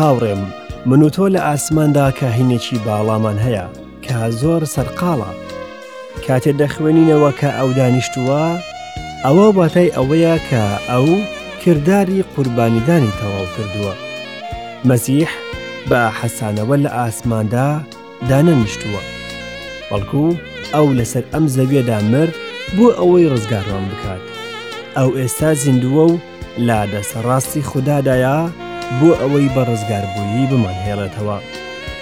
هاوڕێم من و تۆ لە ئاسماندا کاهینێکی باڵامان هەیە کە زۆر سەرقاڵە کاتێ دەخوێنینەوە کە ئەو دانیشتووە ئەوە واتای ئەوەیە کە ئەو کردداری قوربانیدانی تەواو کردووە مەسیح بە حەسانەوە لە ئاسماندا دانەنیشتووە بەڵکو ئەو لەسەر ئەم زەویەدا مرد بۆ ئەوەی ڕزگاران بکات ئەو ئێستا زیندووە و لە دەستە ڕاستی خوددادایە بۆ ئەوەی بە ڕزگاربووی بمان هێڵێتەوە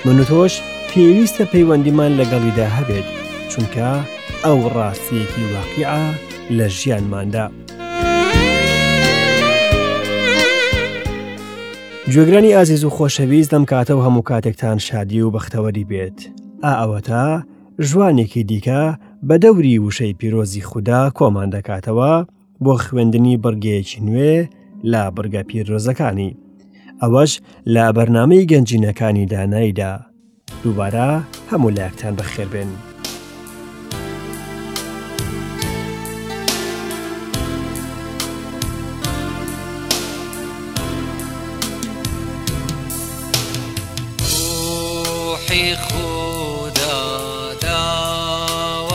من تۆش پێویستە پەیوەندیمان لەگەڵیدا هەبێت چونکە ئەو ڕاستیەکی واقعە لە ژیانماندا. گوێگرانی ئازیز و خۆشەویست دەم کاتە و هەموو کاتێکتان شادی و بەختەوەری بێت ئا ئەوەتا ژوانێکی دیکە بە دەوری وشەی پیرۆزی خوددا کۆمان دەکاتەوە بۆ خوێندنی بڕگەیەکی نوێ لە بڕگە پیرۆزەکانی ئەوەش لە بەرنمەی گەنجینەکانی دانایدا دووبارە هەموو لایەکتان بەخێربێن. خۆدا داواداکەین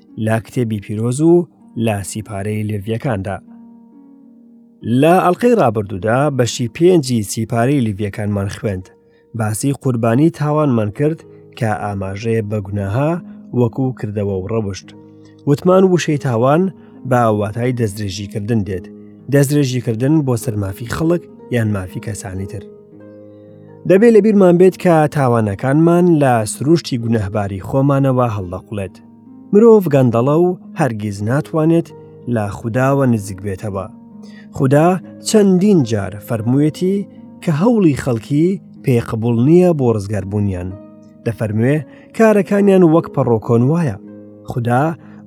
لە کتێبی پیرۆز و لە سیپارەی لێڤیەکاندا لە ئەلقەی ڕابردوودا بەشی پێنجی سیپارەی لیڤەکانمان خوێند باسی قوربانی تاوانمان کرد کە ئاماژێ بە گوناها وەکو کردەوە و ڕەوشت وتمان وشەی تاوان بە واتای دەستدرێژی کردن دێت دەستدرێژی کردن بۆ سەرمافی خەڵک یان مافی کەسانی تر دەبێ لە بیرمان بێت کە تاوانەکانمان لە سروشتی گونەهباری خۆمانەوە هەڵدەقلێت مرۆڤ گەندەڵە و هەرگیز ناتوانێت لە خودداوە نزیک بێتەوە خوددا چەندین جار فەرموویەتی کە هەوڵی خەڵکی پێ قبول نییە بۆ ڕزگاربوونیان دەفەرموێ کارەکانیان وەک پەڕۆکۆن وایە خوددا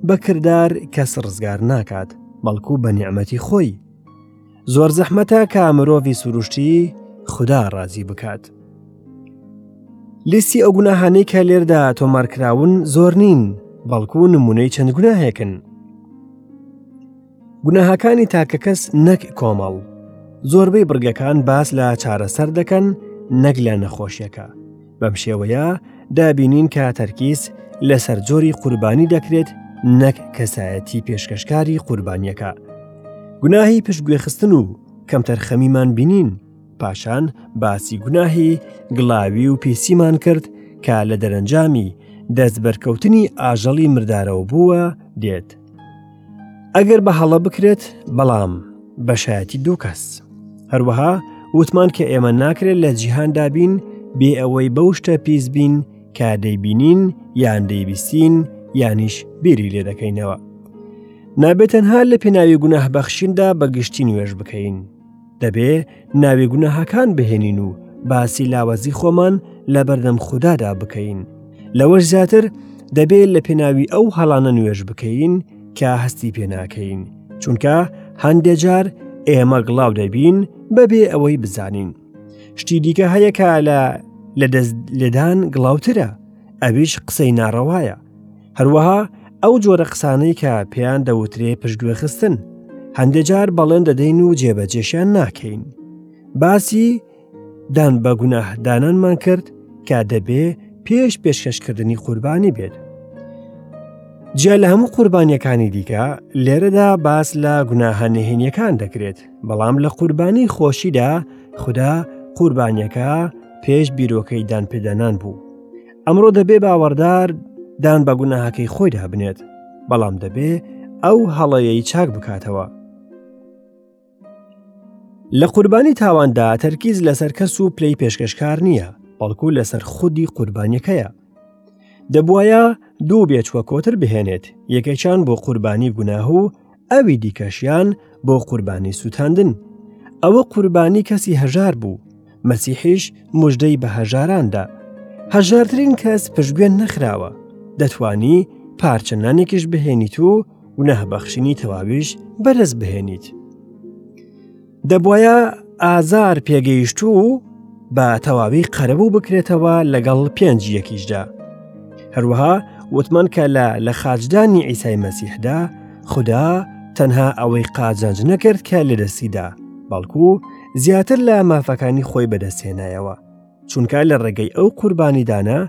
بەکردار کەس ڕزگار ناکات بەڵکو بە نیعممەتی خۆی زۆر زەحمەتە کە مرۆڤی سروشتی خوددا ڕازی بکات. لیستی ئەو گوناهانەی کە لێردا تۆمارکراون زۆر نین بەڵکو و نمونەی چەند گوناهێکن. گوناهاکانی تاکەکەس نەک کۆمەڵ زۆربەی بڕگەکان باس لە چارەسەر دەکەن نەک لە نەخۆشیەکە بەم شێوەیە دابینین کە تەرکیز لەسەر جۆری قوربانی دەکرێت نەک کەسایەتی پێشکەشکاری قوربانیەکە گوناهی پشتگوێخستن و کەمتەرخەمیمان بینین پاشان باسی گوناهی گڵاوی و پیسیمان کرد کە لە دەرەنجامی دەست بەرکەوتنی ئاژەڵی مردارەوە بووە دێت ئەگەر بە هەڵە بکرێت بەڵام بەشایەتی دوو کەس هەروەها وتمان کە ئێمە ناکرێت لە جیهاندا بین بێ ئەوەی بەو شتە پیس بین کە دەیبینین یان دەیبیستین یانیش بیری لێ دەکەینەوە نابێت تەنها لە پێناوی گوناه بەخشیندا بە گشتی نوێش بکەین دەبێ ناوی گوناهاکان بهێنین و باسی لاوەزی خۆمان لە بەردەم خوددادا بکەین لەوەش زیاتر دەبێت لە پێناوی ئەو هەڵانە نوێژ بکەین کە هەستی پێ ناکەین چونکە هەندێ جار ئێمە گڵاو دەبین بەبێ ئەوەی بزانین شتی دیکە هەیە کە لە لە دەست لێدان گڵاوترە ئەویش قسەی ناڕەوایە هەروەها ئەو جۆرە قسانەی کە پێیان دەوترێ پشتگوێخستن هەندێک جار بەڵێن دەدەین و جێبەجێشیان ناکەین باسی دان بە گوناهدانانمان کرد کە دەبێ پێش پێشکەشکردنی قوربانی بێت جیا لە هەموو قوربانیەکانی دیکە لێرەدا باس لە گوناهە نهێنیەکان دەکرێت بەڵام لە قوربانی خۆشیدا خدا قوربانیەکە پێش بیرۆکەی دانپێدانان بوو ئەمڕۆ دەبێ باوەڕدار دان بە گوناهەکەی خۆیدا بنێت بەڵام دەبێ ئەو هەڵەیەی چاک بکاتەوە لە قوربانی تاواندا تەرکیز لەسەر کەس و پلەی پێشکەشکار نییە بەڵکو لەسەر خودی قوربانیەکەیە دەبواە دوو بێچوە کۆتر بهێنێت یەکێکیان بۆ قوربانی گوناه و ئەوی دیکەشیان بۆ قوربانی سووتاندن ئەوە قوربانی کەسی هەژار بوو مەسیحیش مژدەی بە هەژاراندا هەژارترین کەس پشتگوێن نەخراوە دەتانی پارچە نانێکیش بهێنیت و گوناه بەخشینی تەواویش بەرز بهێنیت دەبواە ئازار پێگەیشتوو و بە تەواوی قەرەبوو بکرێتەوە لەگەڵ پێنج یەکیشدا هەروەها وتمان کە لە لە خاجدانی ئیسای مەسیحدا خدا تەنها ئەوەی قازانج نەکرد کە لە دەستیدا بەڵکو زیاتر لە مافەکانی خۆی بەدەستێنایەوە چونکە لە ڕێگەی ئەو قوربانیدانە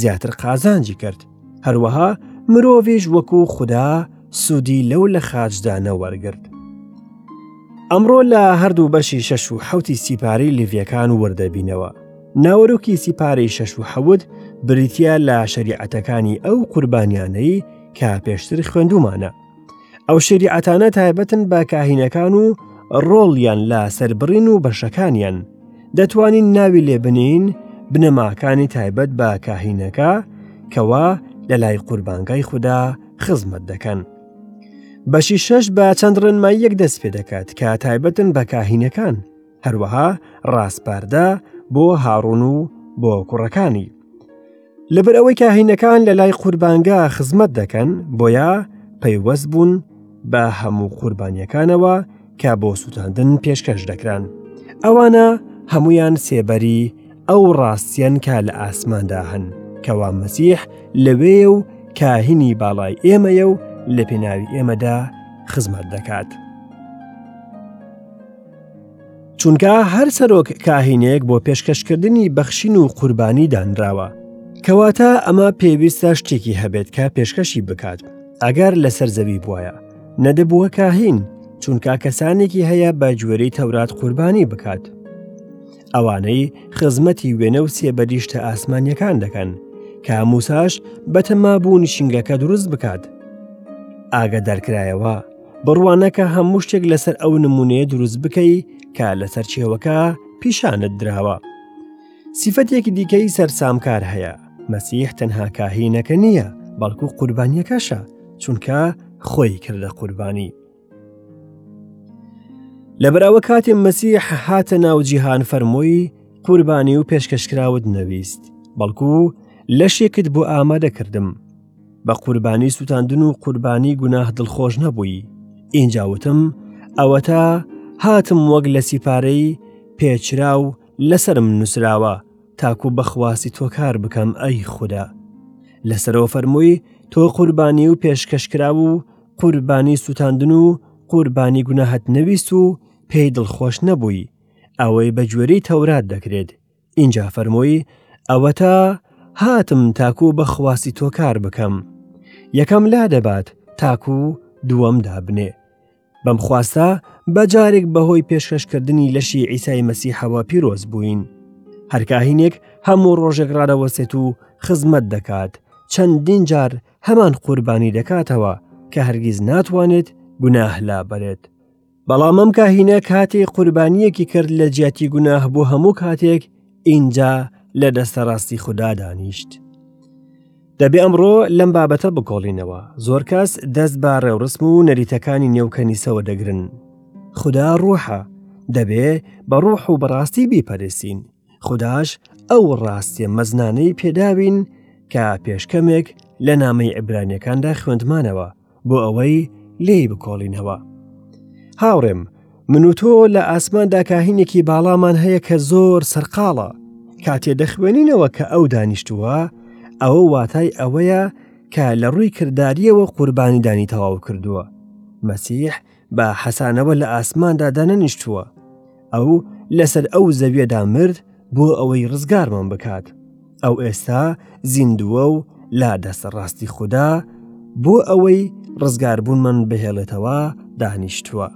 زیاتر قازانجی کرد هەروەها مرۆڤش وەکو خوددا سوودی لەو لە خاچدانە وەرگرت ئەمڕۆ لە هەردوو بەشی شەش و حوتی سیپاری لیڤەکان وردەبینەوە ناوەرۆکی سیپاری شەش و حەوت بریتە لە شەریعەتەکانی ئەو قوربانیانەی کە پێشتر خوێندومانە ئەو شریعەتانە تایبەتن بە کاهینەکان و ڕۆڵیان لە سربڕین و بەشەکانیان دەتوانین ناوی لێبنین بنەماکانی تایبەت بە کاهینەکە کەوا لە لای قوربانگای خوددا خزمەت دەکەن. بەشی شەش بە چەند ڕێنمایی یەک دەست پێ دەکات کە تایبەتن بە کاهینەکان هەروەها ڕاسپاردە بۆ هاڕون و بۆ کوڕەکانی لەبەر ئەوەی کاهینەکان لە لای قوربانگا خزمەت دەکەن بۆیە پەیوەست بوون بە هەموو قوربانیەکانەوە کە بۆ سووتاندن پێشکەش دەکران ئەوانە هەمویان سێبەری ئەو ڕاستیان کە لە ئاسماندا هەن کەوا مەسیح لەوێ و کاهینی باڵای ئێمەیە و لە پێناوی ئێمەدا خزمەت دەکات. چونکە هەر سەرۆک کاهینێک بۆ پێشکەشکردنی بەخشین و قوربانی دانراوە کەواتە ئەمە پێویستە شتێکی هەبێت کە پێشکەشی بکات ئەگەر لەسەر زەوی بواە نەدەبووە کاهین چونکە کەسانێکی هەیە بە گوێری تەورات قوربانی بکات ئەوانەی خزمەتی وێنە و سێبەریشتە ئاسمانیەکان دەکەن کە موساش بەتەما بوو نشنگەکە دروست بکات ئاگە دەرکرایەوە بڕوانەکە هەموو شتێک لەسەر ئەو نمونەیە دروست بکەی کە لەسەر چێوەکە پیشانت دراوە سیفەتێکی دیکەی سەرسامکار هەیە مەسیح تەنها کاهینەکە نییە بەڵکو قوربانیەکەشە چونکە خۆی کردە قوربانی لەبراوە کاتێ مەسیح هاتە ناو جیهان فەرمۆی قوربانی و پێشکەشکراوت نەویست بەڵکو لەشێکت بۆ ئامادە کردم بە قوربانی سووتاندن و قوربانی گوناه دڵخۆش نەبووی ئینجا وتم ئەوەتا هاتم وەک لە سیپارەی پێچرا و لەسرم نووسراوە تاکو بەخواستی تۆکار بکەم ئەی خوددا لەسەرەوە فەرمووی تۆ قوربانی و پێشکەشکرا و قوربانی سووتاندن و قوربانی گوناهت نەویست و پێی دڵخۆش نەبووی ئەوەی بە گوێری تەورات دەکرێت ئینجا فەرمووی ئەوەتا هاتم تاکو بە خواستی تۆ کار بکەم یەکەم لا دەبات تاکو دووەم دابنێ بەم خواستە بە جارێک بەهۆی پێشکەشکردنی لەشی ئیسای مەسیحەوە پیرۆز بووین هەرکاهینێک هەموو ڕۆژێک ڕادەوەسێت و خزمەت دەکات چەندین جار هەمان قوربانی دەکاتەوە کە هەرگیز ناتوانێت گوناه لابەرێت بەڵام ئەم کاهینە کاتێک قوربانیەکی کرد لە جیاتی گوناه بۆ هەموو کاتێک ئینجا لە دەستە ڕاستی خوددا دانیشت. دەبێ ئەمڕۆ لەم بابەتە بکۆڵینەوە زۆر کەس دەست بە ڕێوڕسم و نەریتەکانی نێوکەنیسەوە دەگرن. خدا ڕوحە دەبێ بە ڕوح و بەڕاستی بیپەرسین. خداش ئەو ڕاستیە مەزنانەی پێداوین کە پێشکەمێک لە نامەی عبرانیەکاندا خوێندمانەوە بۆ ئەوەی لێی بکۆڵینەوە هاوڕێم من و تۆ لە ئاسماندا کاهینێکی باڵامان هەیە کە زۆر سەرقاڵە کاتێ دەخوێنینەوە کە ئەو دانیشتووە ئەوە واتای ئەوەیە کە لە ڕووی کردداریەوە قوربانیدانی تەواو کردووە مەسیح بە حەسانەوە لە ئاسماندا دانەنیشتووە ئەو لەسەر ئەو زەویەدا مرد بۆ ئەوەی ڕزگارمان بکات ئەو ئێستا زیندووە و لا دەستە ڕاستی خوددا بۆ ئەوەی ڕزگاربوونمان بهێڵێتەوە دانیشتووە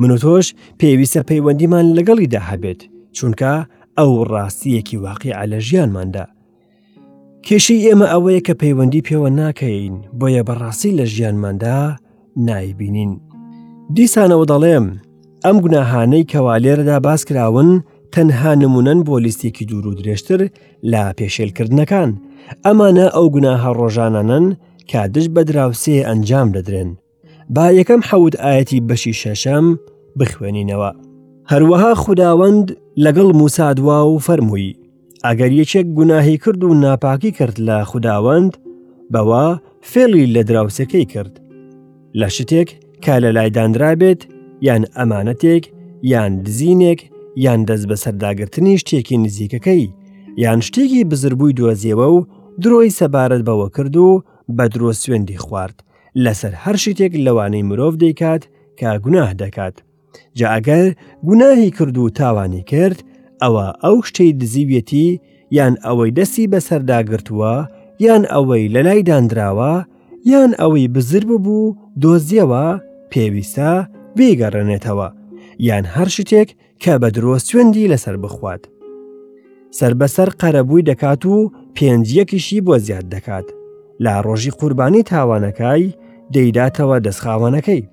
من و تۆش پێویستە پەیوەندیمان لەگەڵیدا هەبێت چونکە ئەو ڕاستیەکی واقعە لە ژیانماندا کێشەی ئێمە ئەوەیە کە پەیوەندی پێوە ناکەین بۆیە بەڕاستی لە ژیانماندا نایبینین دیسانەوە دەڵێم ئەم گوناهانەی کەوا لێرەدا باس کراون تەنها نمونەن بۆ لیستێکی دوور و درێژتر لە پێشێلکردنەکان ئەمانە ئەو گوناهە ڕۆژانانەن کە دژ بە دراوسێ ئەنجام دەدرێن با یەکەم حەوت ئاەتی بەشی شەشەم بخوێنینەوە هەروەها خداوەند لەگەڵ موسا دوا و فەرمووی ئەگەر یەکێک گوناهی کرد و ناپاکی کرد لە خداوەند بەوە فێڵی لە دراوسەکەی کرد لە شتێک کە لە لایدانرا بێت یان ئەمانەتێک یان دزینێک یان دەست بە سەرداگرتنی شتێکی نزیکەکەی یان شتێکی بزربووی دۆزیەوە و درۆی سەبارەت بەوە کرد و بە درۆ سوێندی خوارد لەسەر هەر شتێک لەوانەی مرۆڤ دەیکات کە گوناه دەکات جا ئەگەر گوناهی کرد و تاوانی کرد ئەوە ئەو شتەی دزیویەتی یان ئەوەی دەستی بەسەرداگرتووە یان ئەوەی لە لای دانراوە یان ئەوەی بزر ببوو دۆزیەوە پێویستە بێگەڕێنێتەوە یان هەر شتێک کە بە درۆ سوێندی لەسەر بخوات سەر بەسەر قەرەبووی دەکات و پێنج یەکیشی بۆ زیاد دەکات لە ڕۆژی قوربانی تاوانەکەی دەیداتەوە دەستخاوەنەکەی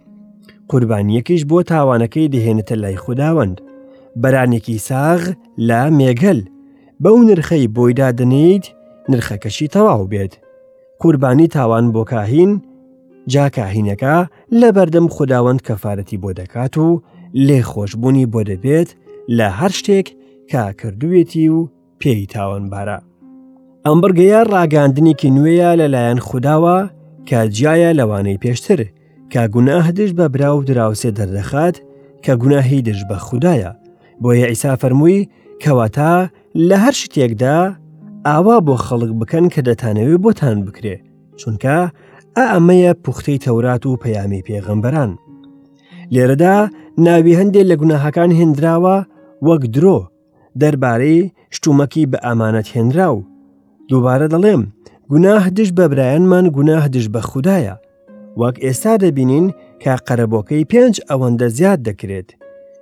قوربانیەکیش بۆ تاوانەکەی دەهێنێتە لای خودداوەند بەرانێکی ساغ لە مێگەل بەو نرخەی بۆی دادنیت نرخەکەشی تەواو بێت قوربانی تاوان بۆ کاهین جا کاهینەکە لە بەردەم خداوەند کەفاەتی بۆ دەکات و لێ خۆشببوونی بۆ دەبێت لە هەر شتێک کا کردوێتی و پێی تاوانبارە ئەم بڕگەیە ڕاگەاندنێکی نوێیە لەلایەن خودداوە کە جیایە لەوانەی پێشتر کە گوناه دژ بە برا و دراوسێ دەردەخات کە گوناهی دژ بە خوددایە بۆیە ئیسا فەرمووی کەواتە لە هەر شتێکدا ئاوا بۆ خەڵک بکەن کە دەتانەوێ بۆتان بکرێ چونکە ئا ئەمەیە پوختەی تەورات و پەیامی پێغەمبەران لێرەدا ناوی هەندێک لە گوناهەکان هێنراوە وەک درۆ دەربارەی شتومەکی بە ئامانەت هێنرا و دووبارە دەڵێم گوناه دژ بە برایانمان گوناه دژ بە خوددایە وەک ئێستا دەبینین کە قەرەبۆکەی پێنج ئەوەندە زیاد دەکرێت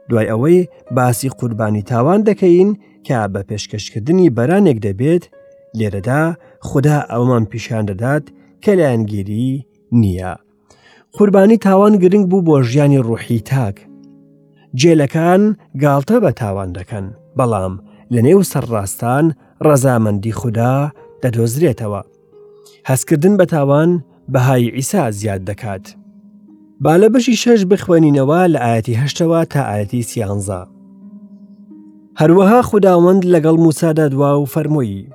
دوای ئەوەی باسی قوربانی تاوان دەکەین کە بە پێشکەشکردنی بەرانێک دەبێت لێرەدا خدا ئەومان پیشان دەدات کە لایەنگیری نییە. قوربانی تاوان گرنگ بوو بۆ ژیانی ڕوحی تاک جێلەکان گاڵتە بە تاوان دەکەن بەڵام لە نێو سەرڕاستان ڕەزامەندی خوددا دەدۆزرێتەوە هەستکردن بە تاوان بەهای ئیسا زیاد دەکات با لە بەشی شەش بخوێنینەوە لە ئاەتی هەشتەوە تا ئاەتی سیانزە هەروەها خودداوەند لەگەڵ موسادا دوا و فەرمووی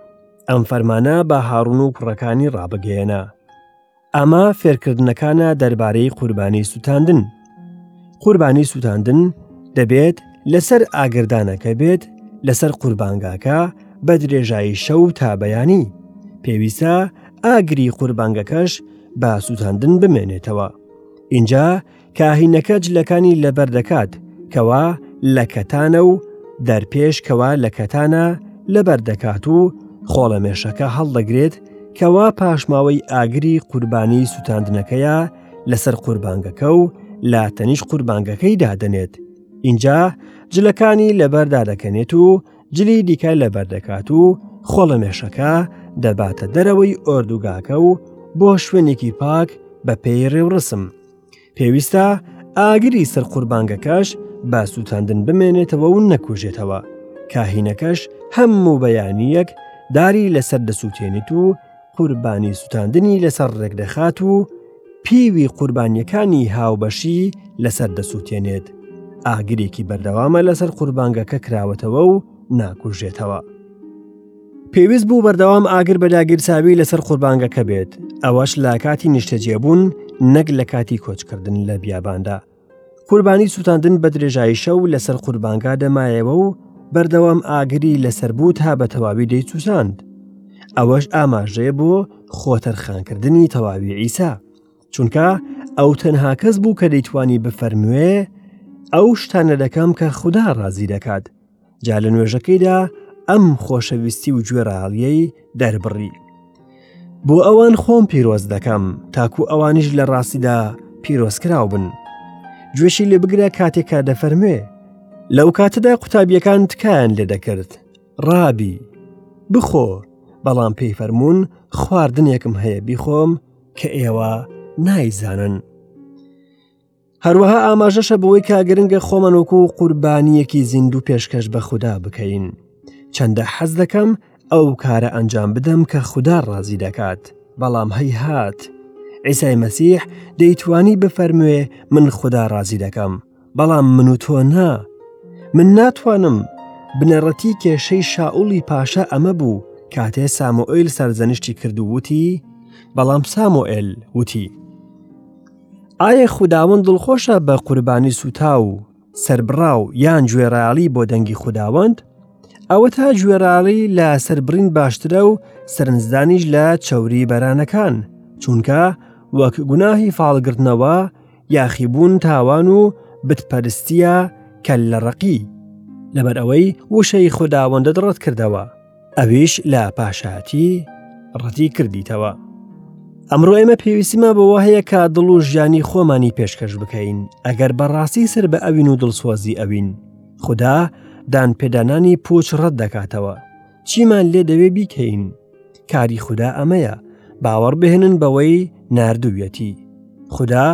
ئەم فەرمانە بە هاڕون و کوڕەکانی ڕابگەیەنە ئەمە فێرکردنەکانە دەربارەی قوربانی سووتاندن. قوربانی سووتاندن دەبێت لەسەر ئاگردانەکە بێت لەسەر قوربانگاکە بە درێژایی شەو تا بەیانی پێویستە ئاگری قوربانگەکەش بە سووتاندن بمێنێتەوە. اینجا کاهینەکە جلەکانی لەبەر دەکات کەوا لە کەتانە و دەرپێش کەوا لە کەتانە لەبەر دەکات و خۆڵەمێشەکە هەڵدەگرێت کەوا پاشماوەی ئاگری قوربانی سووتاندنەکەیە لەسەر قوربانگەکە و لە تەنیش قوربانگەکەی دادەنێت اینجا جلەکانی لەبەردا دەکەنێت و جلی دیکە لەبەر دەکات و خۆڵە مێشەکە دەباتە دەرەوەی ئۆردوگاکە و بۆ شوێنێکی پاک بە پێی ڕێوڕسم پێویستە ئاگری سەر قوربانگەکەش بە سووتاندن بمێنێتەوە و نەکوژێتەوە کاهینەکەش هەموو بەیانیەک داری لەسەر دەسووتێنیت و قوربانی سووتاندنی لەسەر ڕێکدەخات و پیوی قوربانیەکانی هاوبەشی لەسەر دەسووتێنێت ئاگرێکی بەردەوامە لەسەر قوربانگەکە کراوەتەوە و ناکوژێتەوە. پێویست بوو بەردەوام ئاگر بە داگیرساوی لەسەر قوربانگەکە بێت ئەوەش لە کاتی نیشتەجێبوون نەک لە کاتی کۆچکردن لە بیاباندا قوربانی سووتاندن بە درێژایی شەو لەسەر قوربانگا دەمایەوە و بەردەوام ئاگری لەسەر بوو تا بە تەواوی دەیچوساند ئەوەش ئاماژەیە بۆ خۆتەرخانکردنی تەواوی ئیسا چونکە ئەو تەنها کەس بوو کە دەیتوانی بفەرموێ ئەو شتانە دەکەم کە خوددا ڕازی دەکات جا لە نوێژەکەیدا ئەم خۆشەویستی و گوێڕاڵیەی دەربڕی بۆ ئەوان خۆم پیرۆز دەکەم تاکو ئەوانیش لە ڕاستیدا پیرۆزکراو بن گوێشی لێ بگرە کاتێکا دەفەرموێ لەو کاتەدا قوتابیەکان تکایان لێ دەکرد ڕابی بخۆ بەڵام پێی فەرمونون خواردنێکم هەیە بیخۆم کە ئێوە نایزانن هەروەها ئاماژەشە بەوەی کا گرنگە خۆمان وەکو و قوربانیەکی زیندوو پێشکەش بە خوددا بکەین چەندە حەز دەکەم ئەو کارە ئەنجام بدەم کە خوددا ڕازی دەکات بەڵام هەی هاات ئیسای مەسیح دەیتوانی بفەرموێ من خوددا ڕازی دەکەم بەڵام من و تۆ نا من ناتوانم بنەڕەتی کێشەی شاولی پاشا ئەمە بوو کاتێ سامۆئیل سەرزەنشتی کردووتی بەڵام سامۆئل وتی ئایە خوداوەند دڵخۆشە بە قوربانی سوتا و سربڕاو یان گوێڕایەڵی بۆ دەنگی خوداوەند ئەوە تا گوێڕاڵی لە سربڕین باشترە و سەرنجدانیش لە چەوری بەرانەکان چونکە وەک گوناهی فاڵگرتنەوە یاخیبوون تاوان و بتپەرستە کە لە ڕقی لەبەر ئەوەی وشەی خودداوەندە دڕەت کردەوە ئەویش لە پاشایەتی ڕەتی کردیتەوە ئەمڕۆ ئێمە پێویستیمە بەوە هەیە کە دڵ و ژیانی خۆمانی پێشکەش بکەین ئەگەر بەڕاستی سەر بە ئەوین و دڵسۆزی ئەوین خدا دان پێدانانی پوچ ڕەت دەکاتەوە چیمان لێ دەوێ بیکەین کاری خوددا ئەمەیە باوەڕ بهێنن بەوەی نردویەتی خدا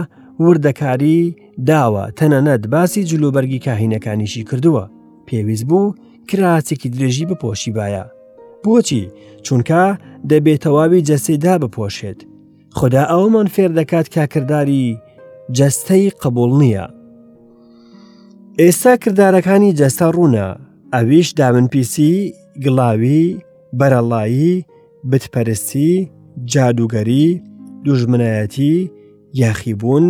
وردەکاری داوە تەنەنەت باسی جلوبەرگی کاهینەکانیشی کردووە پێویست بوو کراچێکی درێژی بپۆشی باە بۆچی چونکە دەبێت تەواوی جەسەیدا بپۆشێت خدا ئەومان فێر دەکات کاکردداری جەستەی قبول نییە ئێستا کردارەکانی جەستە ڕوونە ئەویش داون پیسی گڵاوی بەرەڵایی بتپەرستی جادوگەری دوژمنایەتی یاخیبوون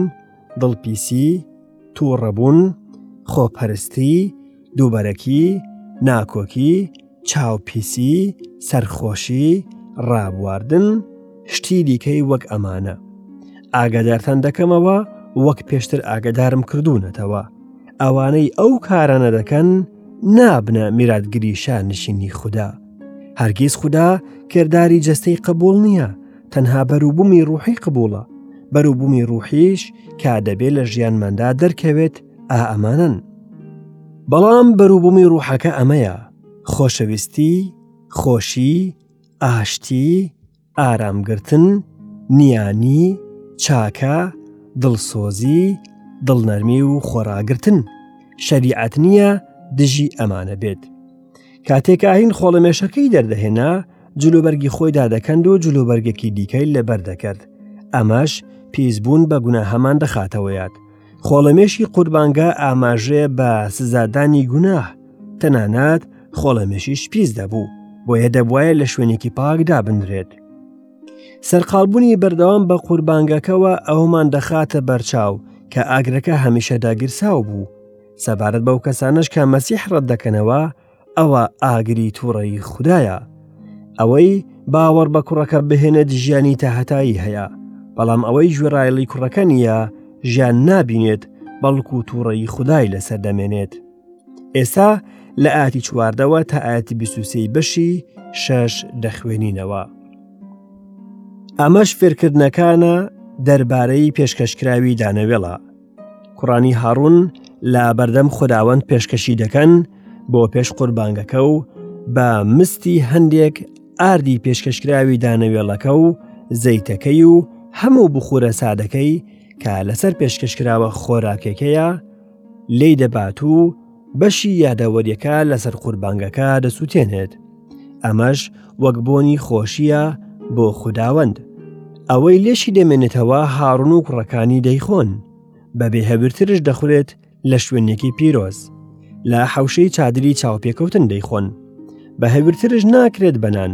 دڵپیسی، تووڕەبوون، خۆپەرستی، دووبەرەکی، ناکۆکی، چاوپیسی، سەرخۆشی، ڕابواردن، شتی دیکەی وەک ئەمانە. ئاگادارتان دەکەمەوە وەک پێشتر ئاگادارم کردوونەتەوە. ئەوانەی ئەو کارانە دەکەن نابنە میراتگری شانشینی خوددا. هەرگیز خوددا کردداری جەستەی قبول نییە، تەنها بەروبوومی ڕوحی قبوڵە بەروبوومی ڕوحیش کا دەبێ لە ژیانماندا دەرکەوێت ئا ئەمانن بەڵام بەروبوومی ڕوحەکە ئەمەیە خۆشەویستی خۆشی ئاشتی ئارامگرتن نیانی چاکە دڵسۆزی دڵنەرمی و خۆراگرتن شەریعەت نییە دژی ئەمانە بێت کاتێک ئاهین خۆڵەمێشەکەی دەردەهێنا جلوبەرگی خۆیدا دەکەند و جلوبەرگێکی دیکەی لەبەر دەکرد ئەمەش پیسبوون بە گوناهەمان دەخاتەوەیات خۆڵەمێشی قوربانگە ئاماژێ بە سزادانی گوناه تەنانەت خۆڵەمێشیش پیس دەبوو بۆیە دەبواە لە شوێنێکی پاکدا بنرێت سەرقالبوونی بەردەوام بە قوربانگەکەەوە ئەومان دەخاتە بەرچاو کە ئاگرەکە هەمیشە داگیرساو بوو سەبارەت بەو کەسانش کە مەسیح ڕەت دەکەنەوە ئەوە ئاگری تووڕەی خوددایە ئەوەی باوەڕ بە کوڕەکە بهێنێت ژیانی تاهتایی هەیە بەڵام ئەوەی گوێڕایەڵی کوڕەکە نییە ژیان نابینێت بەڵکو و تووڕەی خودای لەسەر دەمێنێت ئێستا لە ئاتی چواردەوە تا ئاەتی بیسوسی بەشی شەش دەخوێنینەوە ئەمەش فێرکردنەکانە دەربارەی پێشکەشکراوی دانەوێڵە کوڕانی هاڕون لە بەردەم خوداوەند پێشکەشی دەکەن بۆ پێش قوربانگەکە و بە مستی هەندێک ئاردی پێشکەشکراوی دانەوێڵەکە و زەیتەکەی و هەموو بخورە سادەکەی کە لەسەر پێشکەشکراوە خۆراکێکەیە لی دەبات و بەشی یادەوەریەکە لەسەر قوربانگەکە دەسووتێنێت ئەمەش وەک بۆنی خۆشیە بۆ خوداوەند ئەوەی لێشی دەمێنێتەوە هاڕون و کوڕەکانی دەیخۆن بەبێ هەبرترش دەخورێت لە شوێنێکی پیرۆز لە حەوشەی چادری چاوپێکەوتن دەیخۆن بە هەبرترش ناکرێت بەنان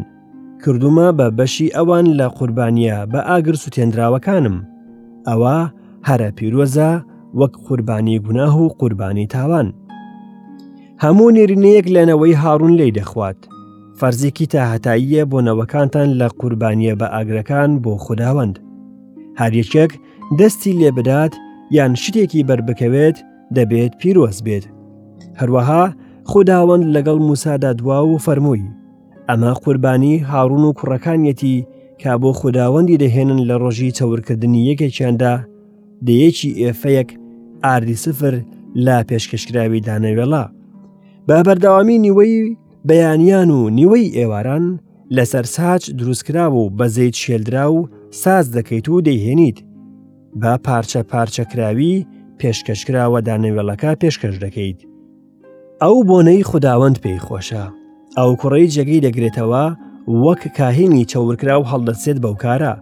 کردومە بە بەشی ئەوان لە قوربانیە بە ئاگر سوتێنراوەکانم ئەوە هەرە پیرۆزە وەک قوربانی گوناه و قوربانی تاوان هەموو نێرینەیەک لەنەوەی هاڕون لی دەخوات فەرزێکی تا هەتاییە بۆ نەوەکانتان لە قوربانیە بە ئاگرەکان بۆ خودداوەند هەریەکێک دەستی لێ بدات یان شتێکی بربکەوێت دەبێت پیرۆز بێت هەروەها خودداوەند لەگەڵ موسادا دوا و فەرمووی ئەمە قوربانی هاڕون و کوڕەکانیەتی کە بۆ خوداوەندی دەهێنن لە ڕۆژی چاورکردنی یەکێکیاندا دەیەکی ئێفەیەک ئاردی سفر لە پێشکەشکراوی دانەوێڵە بە بەردەوامی نیوەی بەیانیان و نیوەی ئێواران لەسەر ساچ دروستکرا و بەزەیت شێلدرا و ساز دەکەیت و دەیهێنیت بە پارچە پارچەکراوی پێشکەشکراوە دانەوێڵەکە پێشکەش دەکەیت ئەو بۆنەی خوداوەند پێی خۆشە ئەو کوڕی جێگەی دەگرێتەوە وەک کاهینی چەورکرا و هەڵدەچێت بەو کارە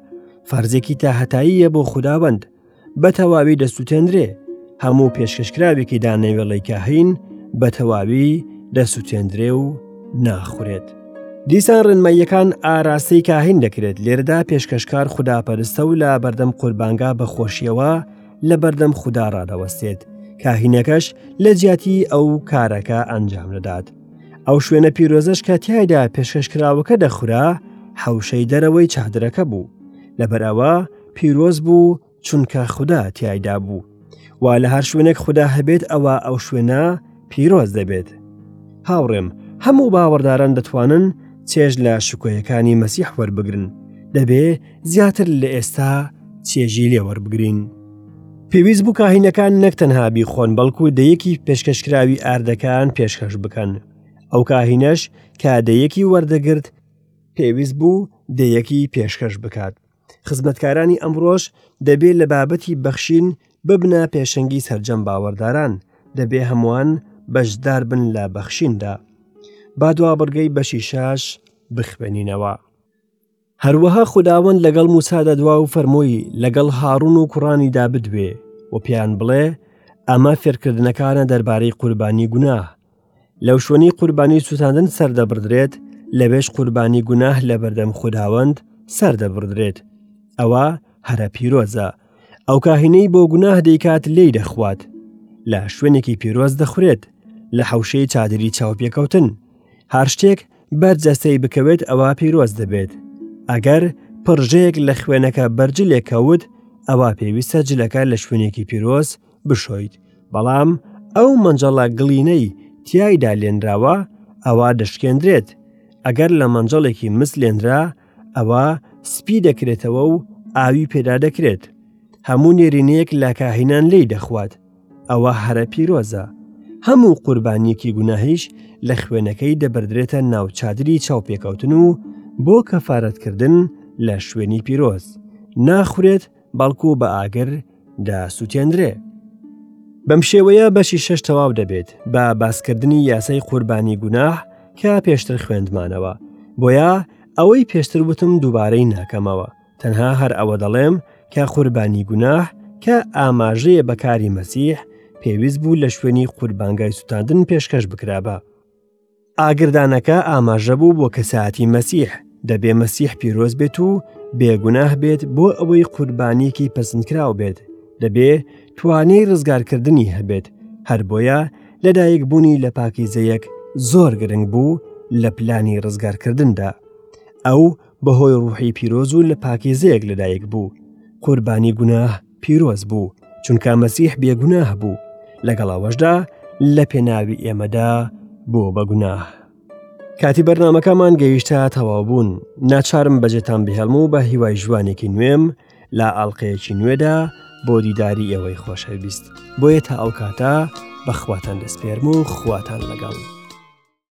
فەرزێکی تا هەتاییە بۆ خوداوەند بە تەواوی دەسووتێنرێ هەموو پێشکەشکراوێکی دانەوێڵی کاهین بە تەواوی دەسووتێنرێ و ناخورێت. دیسان ڕێنماییەکان ئاراستەی کاهین دەکرێت لێردا پێشکەشکار خوداپەرستە و لە بەردەم قوربانگا بە خۆشیەوە لە بەردەم خوددا ڕادەوەستێت کاهینەکەش لە جیاتی ئەو کارەکە ئەنجام دەدات ئەو شوێنە پیرۆزەش کە تایدا پێشکەشکراوەکە دەخورا حەوشەی دەرەوەی چادرەکە بوو لەبەرەوە پیرۆز بوو چونکە خوددا تایدا بوو وا لە هەر شوێنێک خوددا هەبێت ئەوە ئەو شوێنە پیرۆز دەبێت هاوڕێم هەموو باوەڕداران دەتوانن چێژ لە شکۆیەکانی مەسیح وەربگرن دەبێ زیاتر لە ئێستا چێژی لێوەربگرین. پێویست بوو کاهینەکان نەک تەنها بیخۆن بەڵکو دەیەکی پێشکەشکراوی ئاردەکان پێشکەش بکەن. ئەو کاهینەش کە دەیەکی وەردەگرت پێویست بوو دەیەکی پێشکەش بکات. خزمەتکارانی ئەمڕۆش دەبێت لە بابەتی بەخشین ببنە پێشەنگی سرجەم باوەڕداران دەبێ هەمووان بەشدار بن لە بەخشیندا با دوا بڕگەی بەشی شاش بخوێنینەوە هەروەها خداوەند لەگەڵ موسادە دوا و فەرمۆی لەگەڵ هاڕون و کوڕانیدا بدوێ و پێیان بڵێ ئەمە فێرکردنەکانە دەربارەی قوربانی گوناه لەو شوێنی قوربانی سووتاندن سەردەبڕدرێت لەوێش قوربانی گوناه لە بەردەم خوداوەند سەردەبڕدرێت ئەوە هەرە پیرۆزە ئەو کاهینەی بۆ گوناه دەیکات لێی دەخوات لە شوێنێکی پیرۆز دەخورێت لە حەوشەی چادری چاوپێکەوتن هەر شتێک بەر جەستەی بکەوێت ئەوە پیرۆز دەبێت ئەگەر پڕژەیەک لە خوێنەکە بەرجلێکەوت ئەوە پێویستە جلەکە لە شوێنێکی پیرۆز بشۆیت بەڵام ئەو مەنجەڵە گڵینەی تیایدا لێنراوە ئەوە دەشکێندرێت ئەگەر لە مەنجەڵێکی مس لێنرا ئەوە سپی دەکرێتەوە و ئاوی پێدا دەکرێت هەموو نێرینەیەک لە کاهینان لی دەخوات ئەوە هەرە پیرۆزە هەموو قوربانیەکی گوناهیش لە خوێنەکەی دەبردرێتە ناوچادری چاوپێکەوتن و بۆ کەفاەتکردن لە شوێنی پیرۆز ناخورێت بەڵکو بە ئاگر دا سووتێنرێ. بەم شێوەیە بەشی شەش تەواو دەبێت بە باسکردنی یاسای قوربانی گوناح کە پێشتر خوێندمانەوە بۆیە ئەوەی پێشتر وتم دووبارەی ناکەمەوە تەنها هەر ئەوە دەڵێم کە قوربانی گوناح کە ئاماژەیە بەکاری مەسیح پێویست بوو لە شوێنی قوربانگای سوتاندن پێشکەش بکرابە ئاگردانەکە ئاماژە بوو بۆ کەسایەتی مەسیح دەبێ مەسیح پیرۆز بێت و بێگوناه بێت بۆ ئەوەی قوربانیەکی پەسندکراو بێت دەبێ توانەی ڕزگارکردنی هەبێت هەر بۆیە لەدایک بوونی لە پاکیزەیەک زۆر گرنگ بوو لە پلانی ڕزگارکردندا ئەو بەهۆی ڕوحی پیرۆز و لە پاکیزەیەک لەدایک بوو قوربانی گوناه پیرۆز بوو چونکە مەسیح بێگوناه بوو لەگەڵ ئەوەشدا لە پێناوی ئێمەدا بۆ بەگوناه کاتی بەرنمەکەمان گەیشتە تەواو بوون ناچارم بەجێتان بهێڵم و بە هیوای ژوانێکی نوێم لا ئاڵلقەیەکی نوێدا بۆ دیداری ئێوەی خۆشەویست بۆیە تا ئەو کاتە بەخواتان دەستپێرم و خواتان لەگەڵ.